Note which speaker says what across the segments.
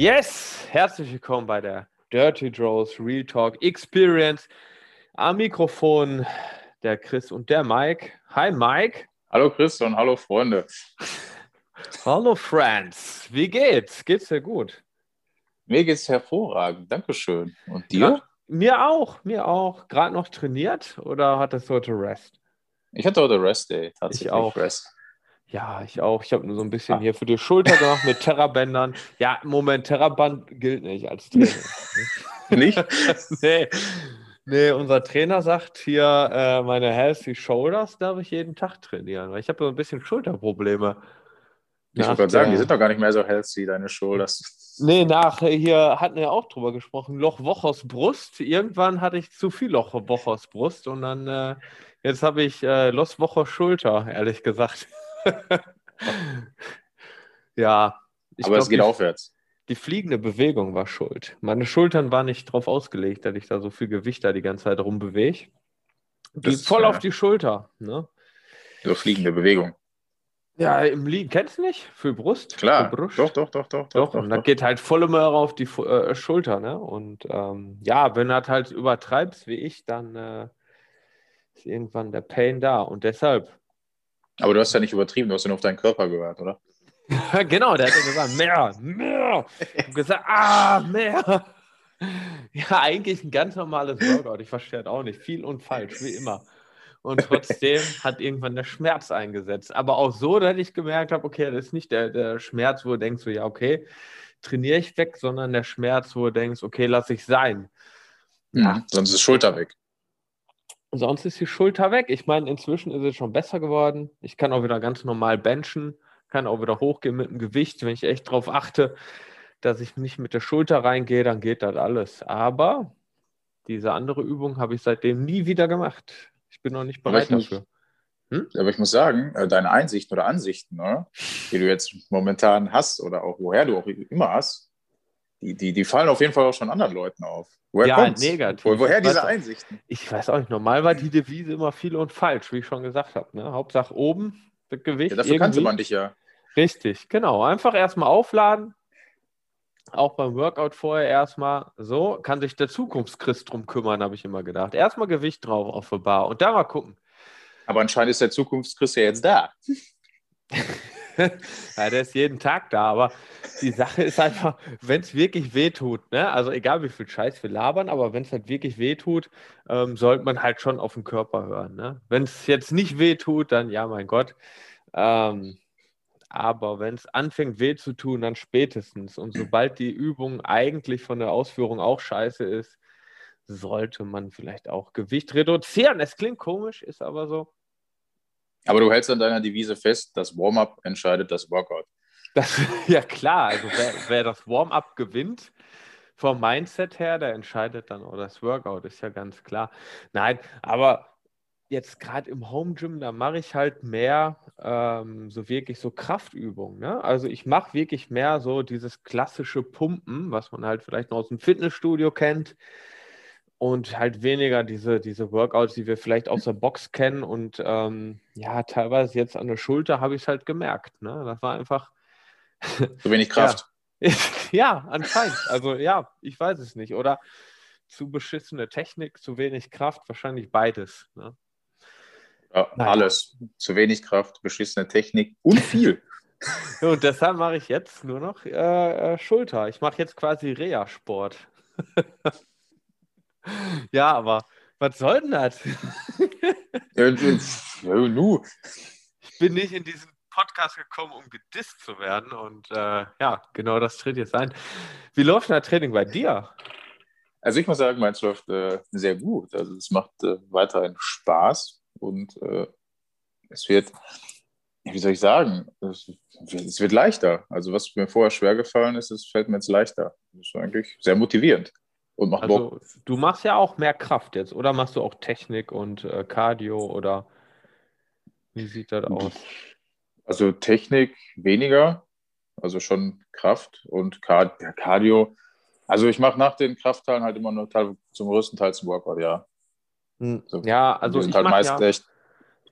Speaker 1: Yes, herzlich willkommen bei der Dirty Draws Real Talk Experience. Am Mikrofon der Chris und der Mike. Hi Mike.
Speaker 2: Hallo Chris und hallo Freunde.
Speaker 1: Hallo Friends. Wie geht's? Geht's dir gut?
Speaker 2: Mir geht's hervorragend. Dankeschön. Und dir?
Speaker 1: Ja, mir auch, mir auch. Gerade noch trainiert oder hattest du heute Rest?
Speaker 2: Ich hatte heute Rest Day, tatsächlich.
Speaker 1: Ich auch.
Speaker 2: Rest.
Speaker 1: Ja, ich auch. Ich habe nur so ein bisschen ah. hier für die Schulter gemacht mit Terrabändern. Ja, im Moment, Terraband gilt nicht als Training.
Speaker 2: nicht?
Speaker 1: nee. Nee, unser Trainer sagt hier, äh, meine Healthy Shoulders darf ich jeden Tag trainieren, weil ich habe so ein bisschen Schulterprobleme.
Speaker 2: Ich wollte gerade sagen, die sind doch gar nicht mehr so healthy, deine Shoulders.
Speaker 1: Nee, nach hier hatten wir auch drüber gesprochen, Loch Wochers Brust. Irgendwann hatte ich zu viel Loch Wochers Brust und dann äh, jetzt habe ich äh, Los Wochers Schulter, ehrlich gesagt. ja.
Speaker 2: Aber glaub, es geht
Speaker 1: die,
Speaker 2: aufwärts.
Speaker 1: Die fliegende Bewegung war schuld. Meine Schultern waren nicht drauf ausgelegt, dass ich da so viel Gewicht da die ganze Zeit rumbewege. Die voll ja. auf die Schulter. Ne?
Speaker 2: So fliegende Bewegung.
Speaker 1: Ja, im Liegen kennst du nicht? Für Brust?
Speaker 2: Klar.
Speaker 1: Für Brust.
Speaker 2: Doch, doch, doch, doch.
Speaker 1: Doch, doch und dann geht halt volle Möhre auf die äh, Schulter, ne? Und ähm, ja, wenn du das halt übertreibst wie ich, dann äh, ist irgendwann der Pain da. Und deshalb
Speaker 2: aber du hast ja nicht übertrieben, du hast ja nur auf deinen Körper gehört, oder?
Speaker 1: genau, der hat ja gesagt, mehr, mehr. Und gesagt, ah, mehr. Ja, eigentlich ein ganz normales Workout. Ich verstehe das auch nicht. Viel und falsch, wie immer. Und trotzdem hat irgendwann der Schmerz eingesetzt. Aber auch so, dass ich gemerkt habe, okay, das ist nicht der, der Schmerz, wo du denkst, so, ja, okay, trainiere ich weg, sondern der Schmerz, wo du denkst, okay, lass ich sein.
Speaker 2: Ja, mhm, sonst ist Schulter weg.
Speaker 1: Sonst ist die Schulter weg. Ich meine, inzwischen ist es schon besser geworden. Ich kann auch wieder ganz normal benchen, kann auch wieder hochgehen mit dem Gewicht. Wenn ich echt darauf achte, dass ich nicht mit der Schulter reingehe, dann geht das alles. Aber diese andere Übung habe ich seitdem nie wieder gemacht. Ich bin noch nicht bereit
Speaker 2: dafür. Hm? Aber ich muss sagen, äh, deine Einsichten oder Ansichten, oder? die du jetzt momentan hast oder auch woher du auch immer hast, die, die, die fallen auf jeden Fall auch schon anderen Leuten auf.
Speaker 1: Woher ja, kommt's? negativ.
Speaker 2: Wo, woher diese Einsichten?
Speaker 1: Ich weiß auch nicht. Normal war die Devise immer viel und falsch, wie ich schon gesagt habe. Ne? Hauptsache oben, das Gewicht. Ja,
Speaker 2: dafür irgendwie. kannte man dich ja.
Speaker 1: Richtig, genau. Einfach erstmal aufladen. Auch beim Workout vorher erstmal so, kann sich der Zukunftschrist drum kümmern, habe ich immer gedacht. Erstmal Gewicht drauf auf der Bar und da mal gucken.
Speaker 2: Aber anscheinend ist der Zukunftschrist ja jetzt da.
Speaker 1: ja, der ist jeden Tag da, aber die Sache ist einfach, wenn es wirklich wehtut, ne? also egal wie viel Scheiß wir labern, aber wenn es halt wirklich wehtut, ähm, sollte man halt schon auf den Körper hören. Ne? Wenn es jetzt nicht wehtut, dann ja, mein Gott. Ähm, aber wenn es anfängt weh zu tun, dann spätestens. Und sobald die Übung eigentlich von der Ausführung auch scheiße ist, sollte man vielleicht auch Gewicht reduzieren. Es klingt komisch, ist aber so.
Speaker 2: Aber du hältst an deiner Devise fest, das Warm-up entscheidet das Workout.
Speaker 1: Das, ja klar, also wer, wer das Warm-up gewinnt, vom Mindset her, der entscheidet dann auch das Workout, ist ja ganz klar. Nein, aber jetzt gerade im Home Gym, da mache ich halt mehr ähm, so wirklich so Kraftübungen. Ne? Also ich mache wirklich mehr so dieses klassische Pumpen, was man halt vielleicht noch aus dem Fitnessstudio kennt und halt weniger diese, diese Workouts, die wir vielleicht aus der Box kennen. Und ähm, ja, teilweise jetzt an der Schulter habe ich es halt gemerkt. Ne? Das war einfach.
Speaker 2: Zu wenig Kraft.
Speaker 1: ja. ja, anscheinend. Also ja, ich weiß es nicht. Oder zu beschissene Technik, zu wenig Kraft, wahrscheinlich beides. Ne?
Speaker 2: Ja, alles. Zu wenig Kraft, beschissene Technik und viel.
Speaker 1: und deshalb mache ich jetzt nur noch äh, äh Schulter. Ich mache jetzt quasi Reha-Sport. Ja, aber was soll denn das? Ich bin nicht in diesen Podcast gekommen, um gedisst zu werden. Und äh, ja, genau das tritt jetzt ein. Wie läuft denn das Training bei dir?
Speaker 2: Also ich muss sagen, meins läuft äh, sehr gut. Also es macht äh, weiterhin Spaß und äh, es wird, wie soll ich sagen, es, es, wird leichter. Also was mir vorher schwer gefallen ist, es fällt mir jetzt leichter. Das ist eigentlich sehr motivierend
Speaker 1: und macht also, Bock. Du machst ja auch mehr Kraft jetzt, oder machst du auch Technik und äh, Cardio oder wie sieht das aus?
Speaker 2: Also Technik weniger, also schon Kraft und Cardio. Also ich mache nach den Kraftteilen halt immer nur Teil, zum größten Teil zum Workout, ja.
Speaker 1: Hm, so, ja, also
Speaker 2: sind halt meist ja, echt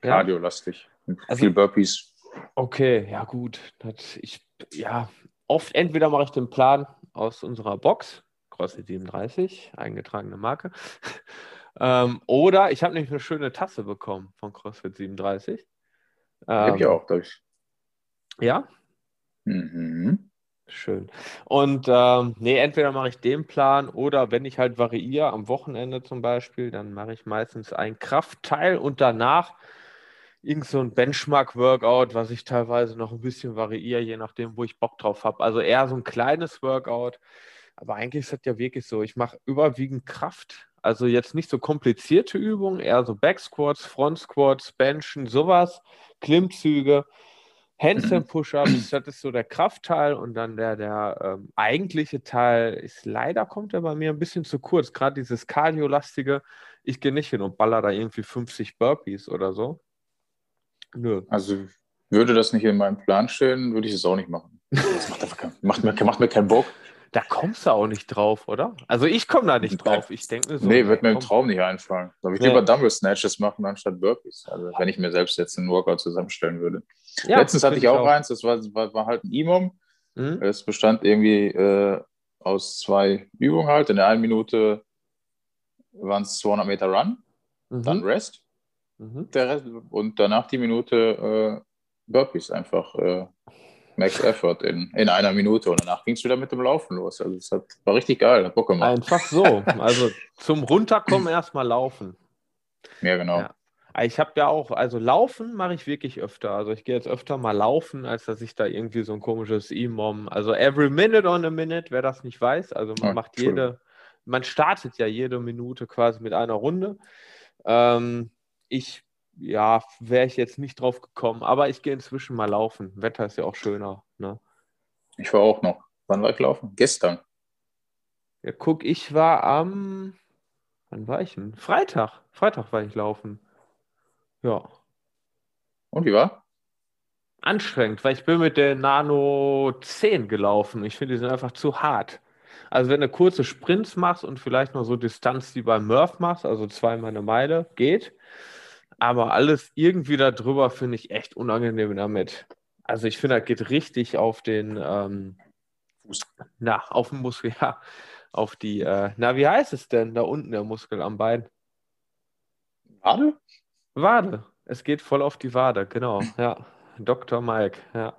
Speaker 2: Cardio-lastig. Also, viel Burpees.
Speaker 1: Okay, ja gut. Das, ich, ja, oft entweder mache ich den Plan aus unserer Box, CrossFit 37, eingetragene Marke. ähm, oder ich habe nämlich eine schöne Tasse bekommen von CrossFit 37.
Speaker 2: Ähm, habe ich auch, ich.
Speaker 1: Ja?
Speaker 2: Mhm.
Speaker 1: Schön. Und ähm, nee, entweder mache ich den Plan oder wenn ich halt variiere, am Wochenende zum Beispiel, dann mache ich meistens ein Kraftteil und danach irgend so ein Benchmark-Workout, was ich teilweise noch ein bisschen variiere, je nachdem, wo ich Bock drauf habe. Also eher so ein kleines Workout. Aber eigentlich ist das ja wirklich so. Ich mache überwiegend Kraft. Also jetzt nicht so komplizierte Übungen, eher so Backsquats, Front Squats, Benchen, sowas, Klimmzüge. Handstand-Push-Ups, das ist so der Kraftteil und dann der, der ähm, eigentliche Teil ist leider, kommt er bei mir ein bisschen zu kurz. Gerade dieses Kardiolastige, ich gehe nicht hin und baller da irgendwie 50 Burpees oder so.
Speaker 2: Nö. Also würde das nicht in meinem Plan stehen, würde ich es auch nicht machen. Das macht, einfach kein, macht, mir, macht mir keinen Bock.
Speaker 1: Da kommst du auch nicht drauf, oder? Also ich komme da nicht drauf. Ich denke mir so.
Speaker 2: Nee, wird mir im Traum nicht einfallen. Soll ich nee. lieber Dumble Snatches machen anstatt Burpees. Also wenn ich mir selbst jetzt einen Workout zusammenstellen würde. Ja, Letztens hatte ich auch, auch, eins, das war, war, war halt ein Imom. Mhm. Es bestand irgendwie äh, aus zwei Übungen halt. In der einen Minute waren es 200 Meter Run, mhm. dann Rest. Mhm. Der Rest, und danach die Minute äh, Burpees einfach. Äh, Max Effort in, in einer Minute und danach ging es wieder mit dem Laufen los. Also es hat, war richtig geil, hat Bock gemacht.
Speaker 1: Einfach so. Also zum Runterkommen erstmal laufen.
Speaker 2: Ja, genau.
Speaker 1: Ja. Ich habe ja auch, also laufen mache ich wirklich öfter. Also ich gehe jetzt öfter mal laufen, als dass ich da irgendwie so ein komisches E-Mom, also every minute on a minute, wer das nicht weiß. Also man oh, macht jede, man startet ja jede Minute quasi mit einer Runde. Ähm, ich ja, wäre ich jetzt nicht drauf gekommen. Aber ich gehe inzwischen mal laufen. Wetter ist ja auch schöner. Ne?
Speaker 2: Ich war auch noch. Wann war ich laufen? Gestern.
Speaker 1: Ja, guck, ich war am. Wann war ich denn? Freitag. Freitag war ich laufen. Ja.
Speaker 2: Und wie war?
Speaker 1: Anstrengend, weil ich bin mit der Nano 10 gelaufen. Ich finde, die sind einfach zu hart. Also wenn du kurze Sprints machst und vielleicht noch so Distanz wie beim Murph machst, also zweimal eine Meile, geht. Aber alles irgendwie darüber finde ich echt unangenehm damit. Also ich finde, das geht richtig auf den ähm, Fuß. Na, auf den Muskel, ja. Auf die, äh, na, wie heißt es denn da unten der Muskel am Bein?
Speaker 2: Wade?
Speaker 1: Wade. Es geht voll auf die Wade, genau. Ja. Dr. Mike, ja.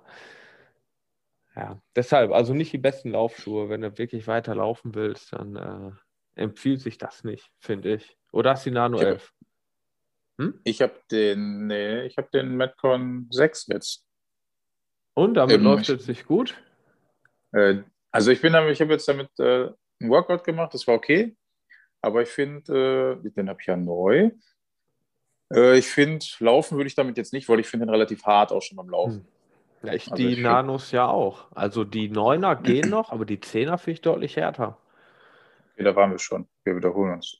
Speaker 1: Ja, deshalb, also nicht die besten Laufschuhe. Wenn du wirklich weiter laufen willst, dann äh, empfiehlt sich das nicht, finde ich. Oder hast du die Nano 11?
Speaker 2: Hm? Ich habe den, nee, ich habe den Metcon 6 jetzt.
Speaker 1: Und damit Eben, läuft es sich gut?
Speaker 2: Äh, also ich bin damit, ich habe jetzt damit äh, ein Workout gemacht, das war okay. Aber ich finde, äh, den habe ich ja neu. Äh, ich finde, laufen würde ich damit jetzt nicht, weil ich finde den relativ hart auch schon beim Laufen.
Speaker 1: Hm. Ja, ich, also die ich Nanos ja auch. Also die Neuner gehen noch, aber die Zehner finde ich deutlich härter.
Speaker 2: Okay, da waren wir schon. Wir wiederholen uns.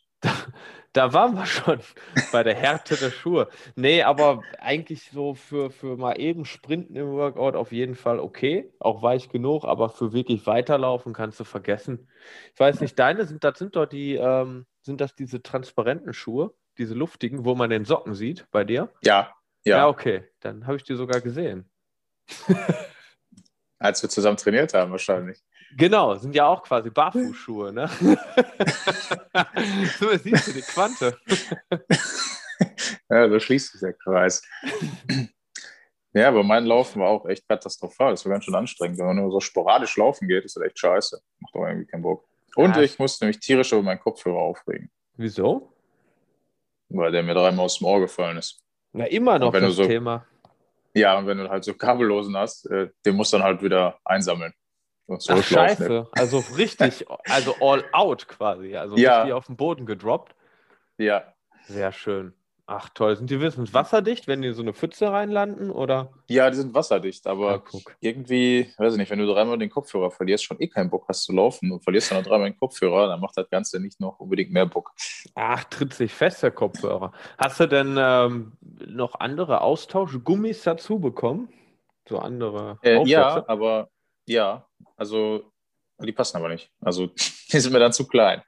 Speaker 1: Da waren wir schon bei der Härte der Schuhe. Nee, aber eigentlich so für, für mal eben Sprinten im Workout auf jeden Fall okay. Auch weich genug, aber für wirklich weiterlaufen kannst du vergessen. Ich weiß nicht, deine sind, das sind doch die, ähm, sind das diese transparenten Schuhe, diese luftigen, wo man den Socken sieht bei dir?
Speaker 2: Ja, ja.
Speaker 1: Ja, okay. Dann habe ich die sogar gesehen.
Speaker 2: Als wir zusammen trainiert haben, wahrscheinlich.
Speaker 1: Genau, sind ja auch quasi Barfußschuhe, ne? so siehst du die Quante.
Speaker 2: ja, da schließt sich der Kreis. Ja, aber mein Laufen war auch echt katastrophal. Das war ganz schön anstrengend. Wenn man nur so sporadisch laufen geht, ist das echt scheiße. Macht doch irgendwie keinen Bock. Und ja, ich musste mich tierisch über meinen Kopfhörer aufregen.
Speaker 1: Wieso?
Speaker 2: Weil der mir dreimal aus dem Ohr gefallen ist.
Speaker 1: Na, immer noch das
Speaker 2: so,
Speaker 1: Thema.
Speaker 2: Ja, und wenn du halt so kabellosen hast, äh, den musst du dann halt wieder einsammeln.
Speaker 1: Ach, scheiße. Also richtig, also all out quasi. Also ja. richtig auf den Boden gedroppt.
Speaker 2: Ja.
Speaker 1: Sehr schön. Ach toll. Sind die Wissens wasserdicht, wenn die in so eine Pfütze reinlanden? Oder?
Speaker 2: Ja, die sind wasserdicht, aber ja, irgendwie, weiß ich nicht, wenn du dreimal den Kopfhörer verlierst, schon eh keinen Bock hast zu laufen und verlierst dann noch dreimal den Kopfhörer, dann macht das Ganze nicht noch unbedingt mehr Bock.
Speaker 1: Ach, tritt sich fest, der Kopfhörer. Hast du denn ähm, noch andere Austauschgummis dazu bekommen? So andere
Speaker 2: äh, Ja, aber ja, also die passen aber nicht. Also die sind mir dann zu klein.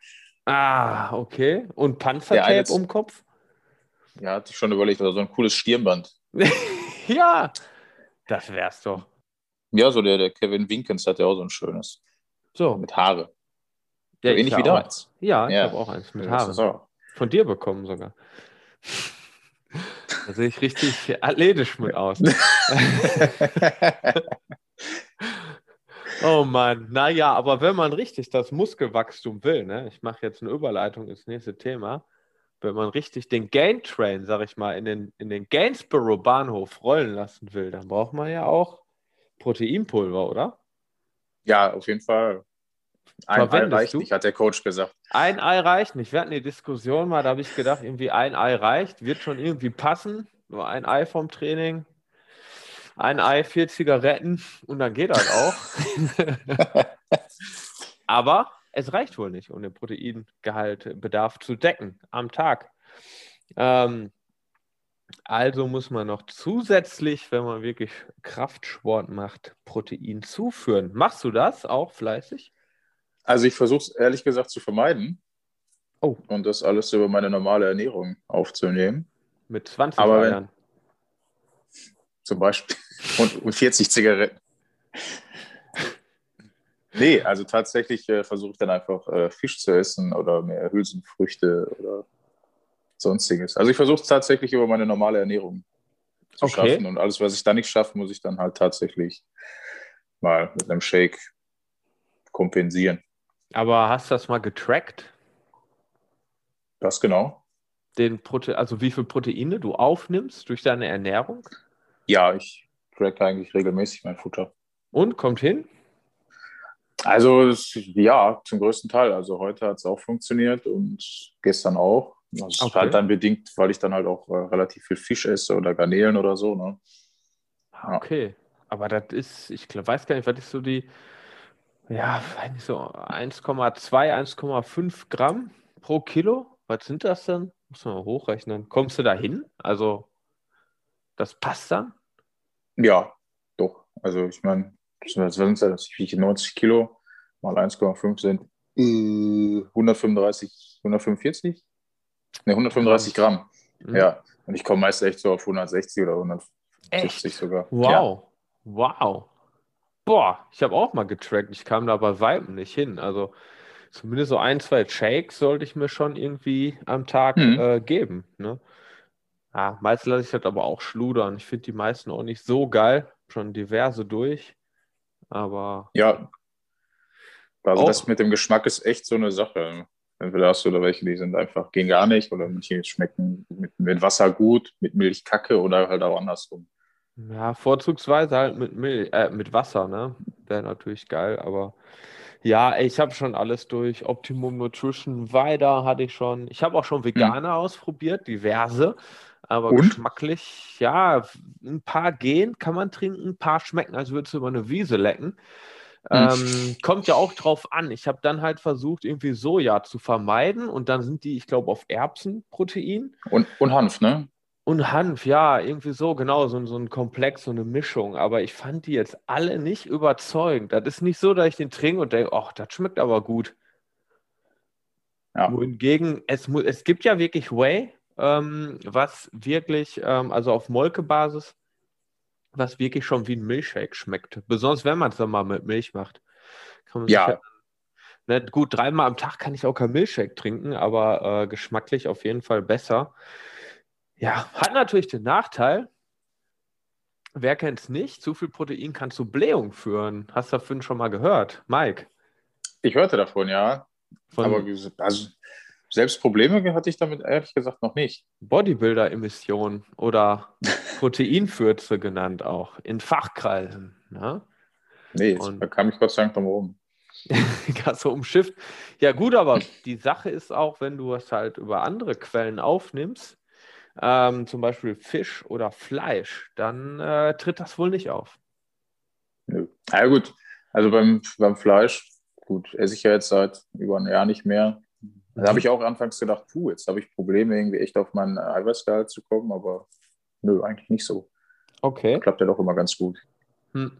Speaker 1: Ah, okay. Und Panzertape um Kopf?
Speaker 2: Ja, hatte ich schon überlegt. Also so ein cooles Stirnband.
Speaker 1: ja, das wär's doch.
Speaker 2: Ja, so der, der Kevin Winkens hat ja auch so ein schönes.
Speaker 1: So.
Speaker 2: Mit Haare.
Speaker 1: Ja,
Speaker 2: so ähnlich
Speaker 1: ich
Speaker 2: wie deins.
Speaker 1: Ja, ich
Speaker 2: Ja.
Speaker 1: habe auch eins mit
Speaker 2: Ja, auch.
Speaker 1: Von dir bekommen sogar. Da sehe ich richtig athletisch mit aus. Oh Mann, naja, aber wenn man richtig das Muskelwachstum will, ne, ich mache jetzt eine Überleitung ins nächste Thema, wenn man richtig den Gain Train, sag ich mal, in den, in den Gainsborough Bahnhof rollen lassen will, dann braucht man ja auch Proteinpulver, oder?
Speaker 2: ja, auf jeden Fall. Ein Ei reicht
Speaker 1: du?
Speaker 2: nicht, hat der Coach gesagt.
Speaker 1: Ein Ei reicht nicht. Wir hatten die Diskussion mal, da habe ich gedacht, irgendwie ein Ei reicht, wird schon irgendwie passen. Nur ein Ei vom Training, ein Ei, vier Zigaretten und dann geht das auch. Aber es reicht wohl nicht, um den Proteingehaltbedarf zu decken am Tag. Ähm, also muss man noch zusätzlich, wenn man wirklich Kraftsport macht, Protein zuführen. Machst du das auch fleißig?
Speaker 2: Also ich versuche es ehrlich gesagt zu vermeiden
Speaker 1: Oh,
Speaker 2: und das alles über meine normale Ernährung aufzunehmen.
Speaker 1: mit 20
Speaker 2: Aber wenn-
Speaker 1: Eiern.
Speaker 2: Zum Beispiel. Und, und 40 Zigaretten. Nee, also tatsächlich äh, versuche ich dann einfach äh, Fisch zu essen oder mehr Hülsenfrüchte oder sonstiges. Also ich versuche es tatsächlich über meine normale Ernährung zu
Speaker 1: Okay.
Speaker 2: schaffen. Und alles, was ich da nicht schaffe, muss ich dann halt tatsächlich mal mit einem Shake kompensieren.
Speaker 1: Aber hast du das mal getrackt?
Speaker 2: Das genau.
Speaker 1: Den Prote also wie viel Proteine du aufnimmst durch deine Ernährung?
Speaker 2: Ja, ich track eigentlich regelmäßig mein Futter.
Speaker 1: Und kommt hin?
Speaker 2: Also es, ja, zum größten Teil. Also heute hat es auch funktioniert und gestern auch. Das ist
Speaker 1: Okay.
Speaker 2: halt dann bedingt, weil ich dann halt auch äh, relativ viel Fisch esse oder Garnelen oder so. Ne? Ja.
Speaker 1: Okay. Aber das ist, ich glaub, weiß gar nicht, was ist so die, ja, eigentlich so 1,2, 1,5 Gramm pro Kilo? Was sind das denn? Muss man mal hochrechnen. Kommst du da hin? Also, das passt dann?
Speaker 2: Ja, doch. Also ich meine, was sind das? Wiege 90 Kilo mal 1,5 sind äh, 135, 145? Ne, 135 Gramm.
Speaker 1: Mhm.
Speaker 2: Ja. Und ich komme meist echt so auf 160 oder 150
Speaker 1: Echt?
Speaker 2: sogar. Ja.
Speaker 1: Wow. Wow. Boah, ich habe auch mal getrackt. Ich kam da bei Weitem nicht hin. Also zumindest so ein, zwei Shakes sollte ich mir schon irgendwie am Tag
Speaker 2: Mhm.
Speaker 1: äh, geben. Ne? Ja, meist lasse ich das aber auch schludern. Ich finde die meisten auch nicht so geil. Schon diverse durch. Aber
Speaker 2: Ja, also
Speaker 1: Auch-
Speaker 2: das mit dem Geschmack ist echt so eine Sache. Entweder hast du da welche, die sind einfach, gehen gar nicht, oder manche schmecken mit, mit Wasser gut, mit Milch kacke oder halt auch andersrum.
Speaker 1: ja, vorzugsweise halt mit Mil äh, mit Wasser, ne? Wäre natürlich geil, aber ja, ich habe schon alles durch. Optimum Nutrition, weiter hatte ich schon. Ich habe auch schon Veganer ausprobiert, diverse. Aber
Speaker 2: Und?
Speaker 1: geschmacklich, ja, ein paar gehen, kann man trinken, ein paar schmecken, als würdest du über eine Wiese lecken. Ähm, kommt ja auch drauf an. Ich habe dann halt versucht, irgendwie Soja zu vermeiden und dann sind die, ich glaube, auf Erbsenprotein.
Speaker 2: Und, und Hanf, ne?
Speaker 1: Und Hanf, ja, irgendwie so, genau, so, so ein Komplex, so eine Mischung. Aber ich fand die jetzt alle nicht überzeugend. Das ist nicht so, dass ich den trinke und denke, ach, das schmeckt aber gut.
Speaker 2: Ja.
Speaker 1: Wohingegen, es, es gibt ja wirklich Whey, was wirklich, ähm, also auf Molkebasis, was wirklich schon wie ein Milchshake schmeckt. Besonders wenn man es dann mal mit Milch macht.
Speaker 2: Ja.
Speaker 1: ne, gut, dreimal am Tag kann ich auch kein Milchshake trinken, aber äh, geschmacklich auf jeden Fall besser. Ja, hat natürlich den Nachteil, wer kennt es nicht, zu viel Protein kann zu Blähung führen. Hast du davon schon mal gehört, Mike?
Speaker 2: Ich hörte davon, ja.
Speaker 1: Von
Speaker 2: Aber also, selbst Probleme hatte ich damit ehrlich gesagt noch nicht.
Speaker 1: Bodybuilder-Emissionen oder Proteinfürze genannt auch in Fachkreisen. Ne?
Speaker 2: Nee,
Speaker 1: Und-
Speaker 2: da kam ich Gott sei Dank drum rum.
Speaker 1: Ganz so umschifft. Ja, gut, aber die Sache ist auch, wenn du es halt über andere Quellen aufnimmst, ähm, zum Beispiel Fisch oder Fleisch, dann äh, tritt das wohl nicht auf.
Speaker 2: Nö. Ja, gut. Also beim, beim Fleisch, gut, esse ich ja jetzt seit über ein Jahr nicht mehr. Da habe ich auch anfangs gedacht, puh, jetzt habe ich Probleme, irgendwie echt auf meinen Eiweißgehalt zu kommen, aber nö, eigentlich nicht so.
Speaker 1: Okay.
Speaker 2: Klappt ja doch immer ganz gut.
Speaker 1: Hm.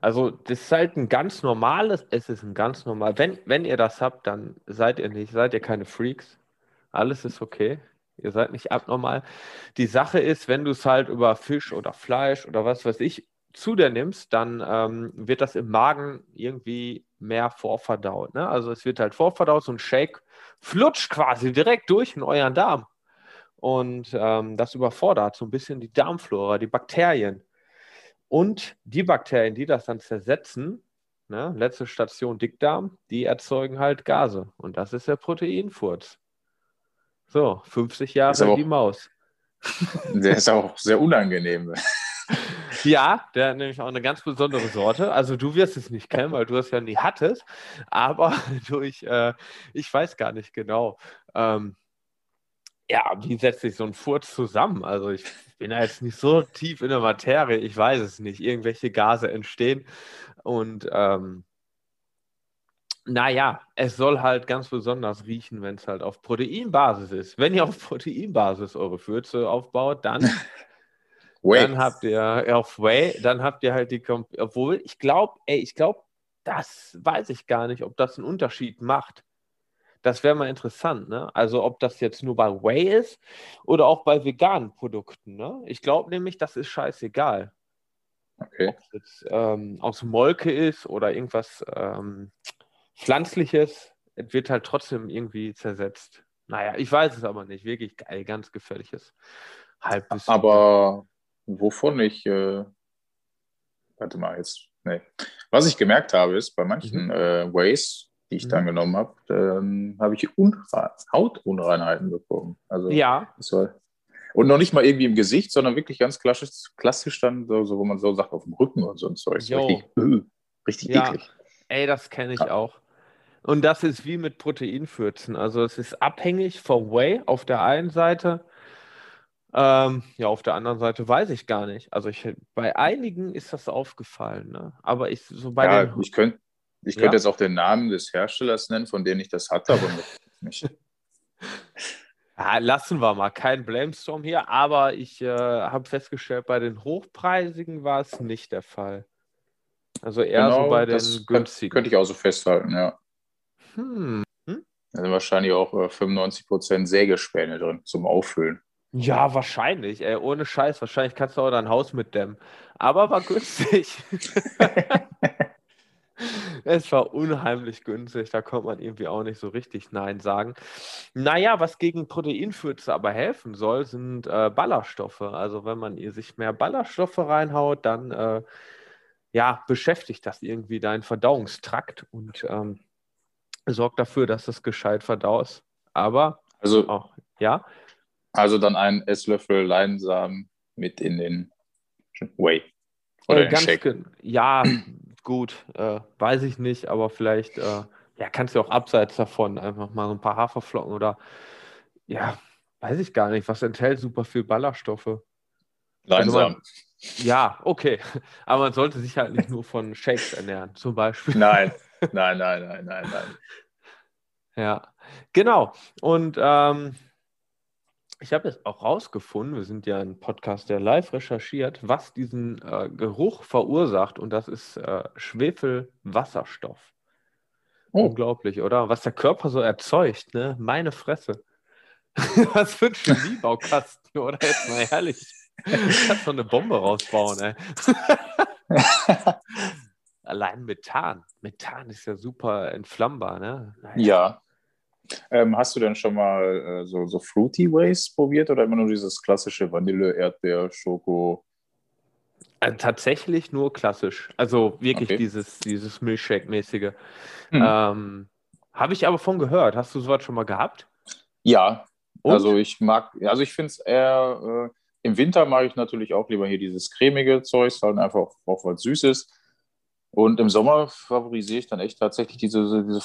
Speaker 1: Also, das ist halt ein ganz normales, es ist ein ganz normal. Wenn, wenn ihr das habt, dann seid ihr nicht, seid ihr keine Freaks. Alles ist okay. Ihr seid nicht abnormal. Die Sache ist, wenn du es halt über Fisch oder Fleisch oder was weiß ich zu dir nimmst, dann ähm, wird das im Magen irgendwie mehr vorverdaut. Ne? Also es wird halt vorverdaut, so ein Shake flutscht quasi direkt durch in euren Darm. Und ähm, das überfordert so ein bisschen die Darmflora, die Bakterien. Und die Bakterien, die das dann zersetzen, ne, letzte Station Dickdarm, die erzeugen halt Gase. Und das ist der Proteinfurz. So, 50 Jahre die Maus.
Speaker 2: Der ist auch sehr unangenehm.
Speaker 1: Ja, der hat nämlich auch eine ganz besondere Sorte. Also du wirst es nicht kennen, weil du es ja nie hattest. Aber durch, äh, ich weiß gar nicht genau, ähm, ja, wie setzt sich so ein Furz zusammen? Also ich bin da jetzt nicht so tief in der Materie, ich weiß es nicht. Irgendwelche Gase entstehen und ähm, naja, es soll halt ganz besonders riechen, wenn es halt auf Proteinbasis ist. Wenn ihr auf Proteinbasis eure Fürze aufbaut, dann, dann habt ihr auf Whey, dann habt ihr halt die, obwohl ich glaube, ey, ich glaube, das weiß ich gar nicht, ob das einen Unterschied macht. Das wäre mal interessant, ne? Also ob das jetzt nur bei Whey ist oder auch bei veganen Produkten, ne? Ich glaube nämlich, das ist scheißegal.
Speaker 2: Okay.
Speaker 1: Ob es jetzt ähm, aus Molke ist oder irgendwas ähm, Pflanzliches, es wird halt trotzdem irgendwie zersetzt. Naja, ich weiß es aber nicht. Wirklich geil, ganz gefährliches
Speaker 2: Halbwissen. Aber wovon ich, äh, warte mal jetzt, nee. Was ich gemerkt habe, ist, bei manchen mhm. äh, Ways, die ich mhm. dann genommen habe, habe ich Hautunreinheiten bekommen. Also,
Speaker 1: ja.
Speaker 2: War, und noch nicht mal irgendwie im Gesicht, sondern wirklich ganz klassisch, klassisch dann, so, so wo man so sagt, auf dem Rücken und so ein Zeug. Richtig, äh, richtig ja. eklig.
Speaker 1: Ey, das kenne ich ja. auch. Und das ist wie mit Proteinfürzen. Also es ist abhängig vom Whey auf der einen Seite. Ähm, ja, auf der anderen Seite weiß ich gar nicht. Also ich, bei einigen ist das aufgefallen. Ne? Aber ich so bei
Speaker 2: ja,
Speaker 1: den...
Speaker 2: ich könnte ich ja? jetzt auch den Namen des Herstellers nennen, von dem ich das hatte, aber nicht.
Speaker 1: Ja, lassen wir mal, kein Blamestorm hier, aber ich äh, habe festgestellt, bei den Hochpreisigen war es nicht der Fall. Also eher genau, so bei den günstigen.
Speaker 2: Könnte ich auch so festhalten, ja. Hm. hm? Da sind wahrscheinlich auch äh, 95% Sägespäne drin zum Auffüllen.
Speaker 1: Ja, wahrscheinlich, ey, ohne Scheiß. Wahrscheinlich kannst du auch dein Haus mitdämmen. Aber war günstig. es war unheimlich günstig, da konnte man irgendwie auch nicht so richtig Nein sagen. Naja, was gegen Proteinfürze aber helfen soll, sind äh, Ballaststoffe. Also wenn man sich mehr Ballaststoffe reinhaut, dann äh, ja, beschäftigt das irgendwie deinen Verdauungstrakt und ähm, sorgt dafür, dass es gescheit verdaust. Aber,
Speaker 2: also, auch, ja. Also dann einen Esslöffel Leinsamen mit in den Whey.
Speaker 1: Oder äh, den Shake. Ja, gut, äh, weiß ich nicht, aber vielleicht äh, ja, kannst du auch abseits davon einfach mal so ein paar Haferflocken oder ja, weiß ich gar nicht, was enthält super viel Ballaststoffe.
Speaker 2: Leinsamen.
Speaker 1: Also ja, okay. Aber man sollte sich halt nicht nur von Shakes ernähren, zum Beispiel.
Speaker 2: Nein, Nein, nein, nein, nein, nein.
Speaker 1: Ja, genau. Und ähm, ich habe jetzt auch rausgefunden, wir sind ja ein Podcast, der live recherchiert, was diesen äh, Geruch verursacht. Und das ist äh, Schwefelwasserstoff. Oh. Unglaublich, oder? Was der Körper so erzeugt, ne? Meine Fresse. was für ein Chemiebaukasten, oder? Jetzt mal ehrlich. Kannst so eine Bombe rausbauen, ey. Allein Methan. Methan ist ja super entflammbar, ne?
Speaker 2: Naja. Ja. Ähm, hast du denn schon mal äh, so, so Fruity Ways probiert oder immer nur dieses klassische Vanille, Erdbeer, Schoko?
Speaker 1: Äh, tatsächlich nur klassisch. Also wirklich okay. dieses, dieses Milchshake-mäßige. Hm. Ähm, Habe ich aber von gehört. Hast du sowas schon mal gehabt?
Speaker 2: Ja. Und? Also ich mag, also ich finde es eher, äh, im Winter mag ich natürlich auch lieber hier dieses cremige Zeug, halt einfach auch, auch was Süßes. Und im Sommer favorisiere ich dann echt tatsächlich diese, diese